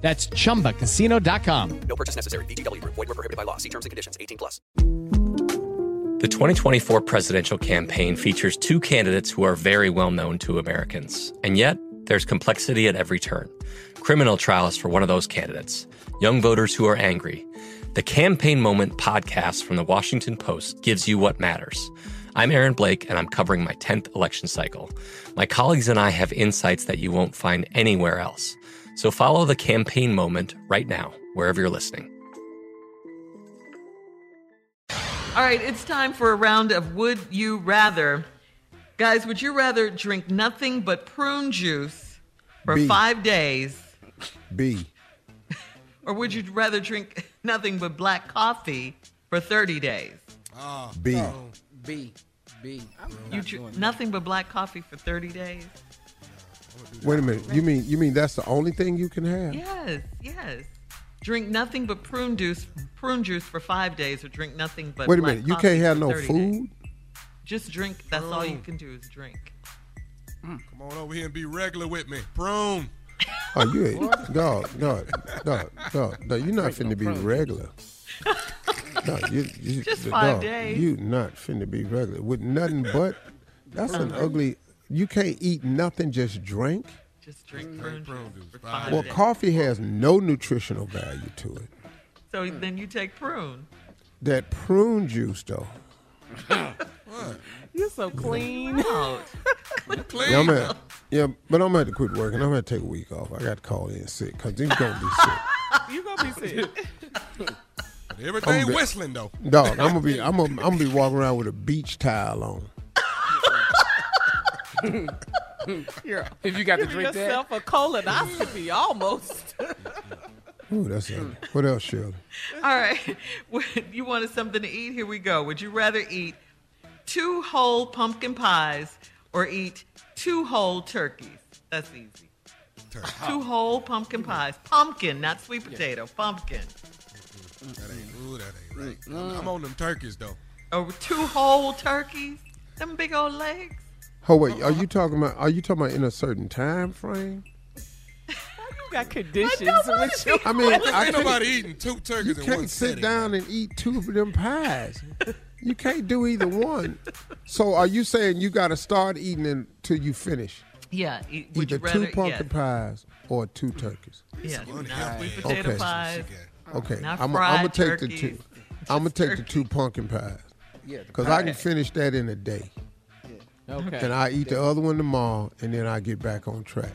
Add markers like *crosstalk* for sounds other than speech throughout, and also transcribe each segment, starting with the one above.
That's chumbacasino.com. No purchase necessary. VGW Group. Void were prohibited by law. See terms and conditions. 18 plus. The 2024 presidential campaign features two candidates who are very well known to Americans. And yet, there's complexity at every turn. Criminal trials for one of those candidates. Young voters who are angry. The Campaign Moment podcast from the Washington Post gives you what matters. I'm Aaron Blake, and I'm covering my 10th election cycle. My colleagues and I have insights that you won't find anywhere else. So follow the campaign moment right now, wherever you're listening. All right, it's time for a round of Would You Rather. Guys, would you rather drink nothing but prune juice for B. five days, B. *laughs* or would you rather drink nothing but black coffee for 30 days? B. Oh, B. B. I'm You not dr- doing that. nothing but black coffee for 30 days? Wait a minute. You mean you mean that's the only thing you can have? Yes, yes. Drink nothing but prune juice, prune juice for five days, or drink nothing but. Wait a minute. You can't have no food. days. Just drink. That's all you can do is drink. Mm. Come on over here and be regular with me. Prune. Oh, you ain't. God, God, God, God. No, you're not finna be regular. No, you, you, Just no, five days. You not finna be regular with nothing but. That's an mm. ugly. You can't eat nothing. Just drink. Just drink prune, prune juice juice, for fine. five Well, coffee has no nutritional value to it. So then you take prune. That prune juice, though. *laughs* You're so clean. Out. *laughs* Clean. Yeah, I'm at, yeah, but I'm gonna have to quit working. I'm gonna take a week off. I got to call in sick because he's gonna be sick. you gonna be sick. *laughs* Everything I'm be- whistling though. Dog, I'm gonna be I'm gonna, I'm gonna be walking around with a beach towel on. *laughs* If you got to Give drink that. yourself a colonoscopy almost. Ooh, that's ugly. What else, Shirley? All right. You wanted something to eat? Here we go. Would you rather eat two whole pumpkin pies or eat two whole turkeys? That's easy. Two whole pumpkin pies. Pumpkin, not sweet potato. Pumpkin. That ain't, ooh, that ain't right. Mm. I'm on them turkeys though. Oh, two whole turkeys. Them big old legs. Oh wait, are you talking about? Are you talking about in a certain time frame? *laughs* You got conditions with you. I mean, I Ain't nobody eating two turkeys you in can't sit sitting. down and eat two of them pies. You can't do either one. So, are you saying you got to start eating until you finish? Yeah. Eat, would Either you rather? two pumpkin yes. pies or two turkeys. Yes. Not Unhealthy. potato Okay. pies. Okay, Not I'm gonna take the turkeys, two. I'm gonna just take the two pumpkin pies Yeah. because. I can finish that in a day. Okay. And I eat the other one tomorrow, and then I get back on track.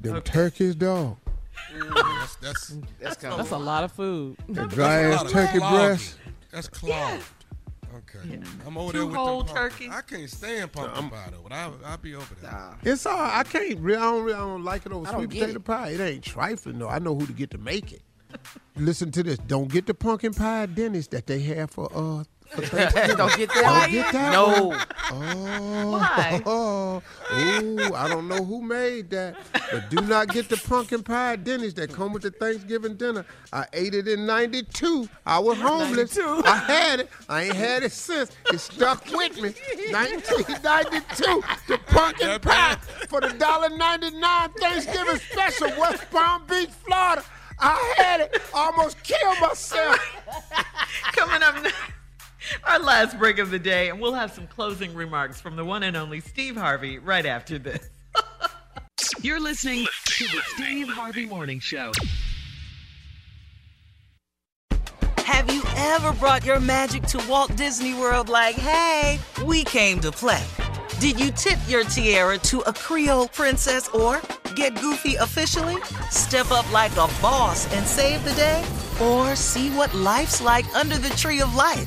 Them Okay. turkeys, dog. That's that's That's, that's a lot of food. The dry ass turkey clogging. breast. That's clogged. Okay. I'm over there with whole them pumpkin- turkeys. I can't stand pumpkin pie though, but I I'll be over there. It's all I can't. Really, I don't. Really, I don't like it over I sweet potato it. pie. It ain't trifling though. I know who to get to make it. Listen to this. Don't get the pumpkin pie Denny's that they have for uh. For *laughs* Don't get that. Oh, don't get that No. one. Oh, Why? Oh, *laughs* ooh, I don't know who made that, but do not get the pumpkin pie Denny's that come with the Thanksgiving dinner. I ate it in '92. I was homeless. I had it. I ain't had it since. It stuck with me. 1992. The pumpkin pie for the $1.99 Thanksgiving special, West Palm Beach, Florida. I had it. Almost killed myself. Coming up next, *laughs* our last break of the day, and we'll have some closing remarks from the one and only Steve Harvey right after this. *laughs* You're listening to the Steve Harvey Morning Show. Have you ever brought your magic to Walt Disney World like, hey, we came to play? Did you tip your tiara to a Creole princess or get goofy officially? Step up like a boss and save the day? Or see what life's like under the tree of life?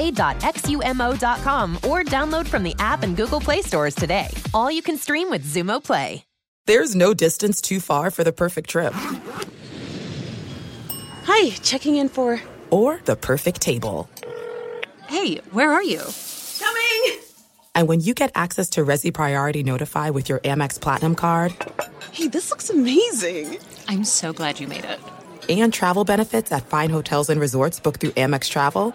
play.xumo.com or download from the app and Google Play stores today. All you can stream with Xumo Play. There's no distance too far for the perfect trip. Hi, checking in for. Or the perfect table. Hey, where are you? Coming! And when you get access to Resy Priority Notify with your Amex Platinum card. Hey, this looks amazing. I'm so glad you made it. And travel benefits at fine hotels and resorts booked through Amex Travel.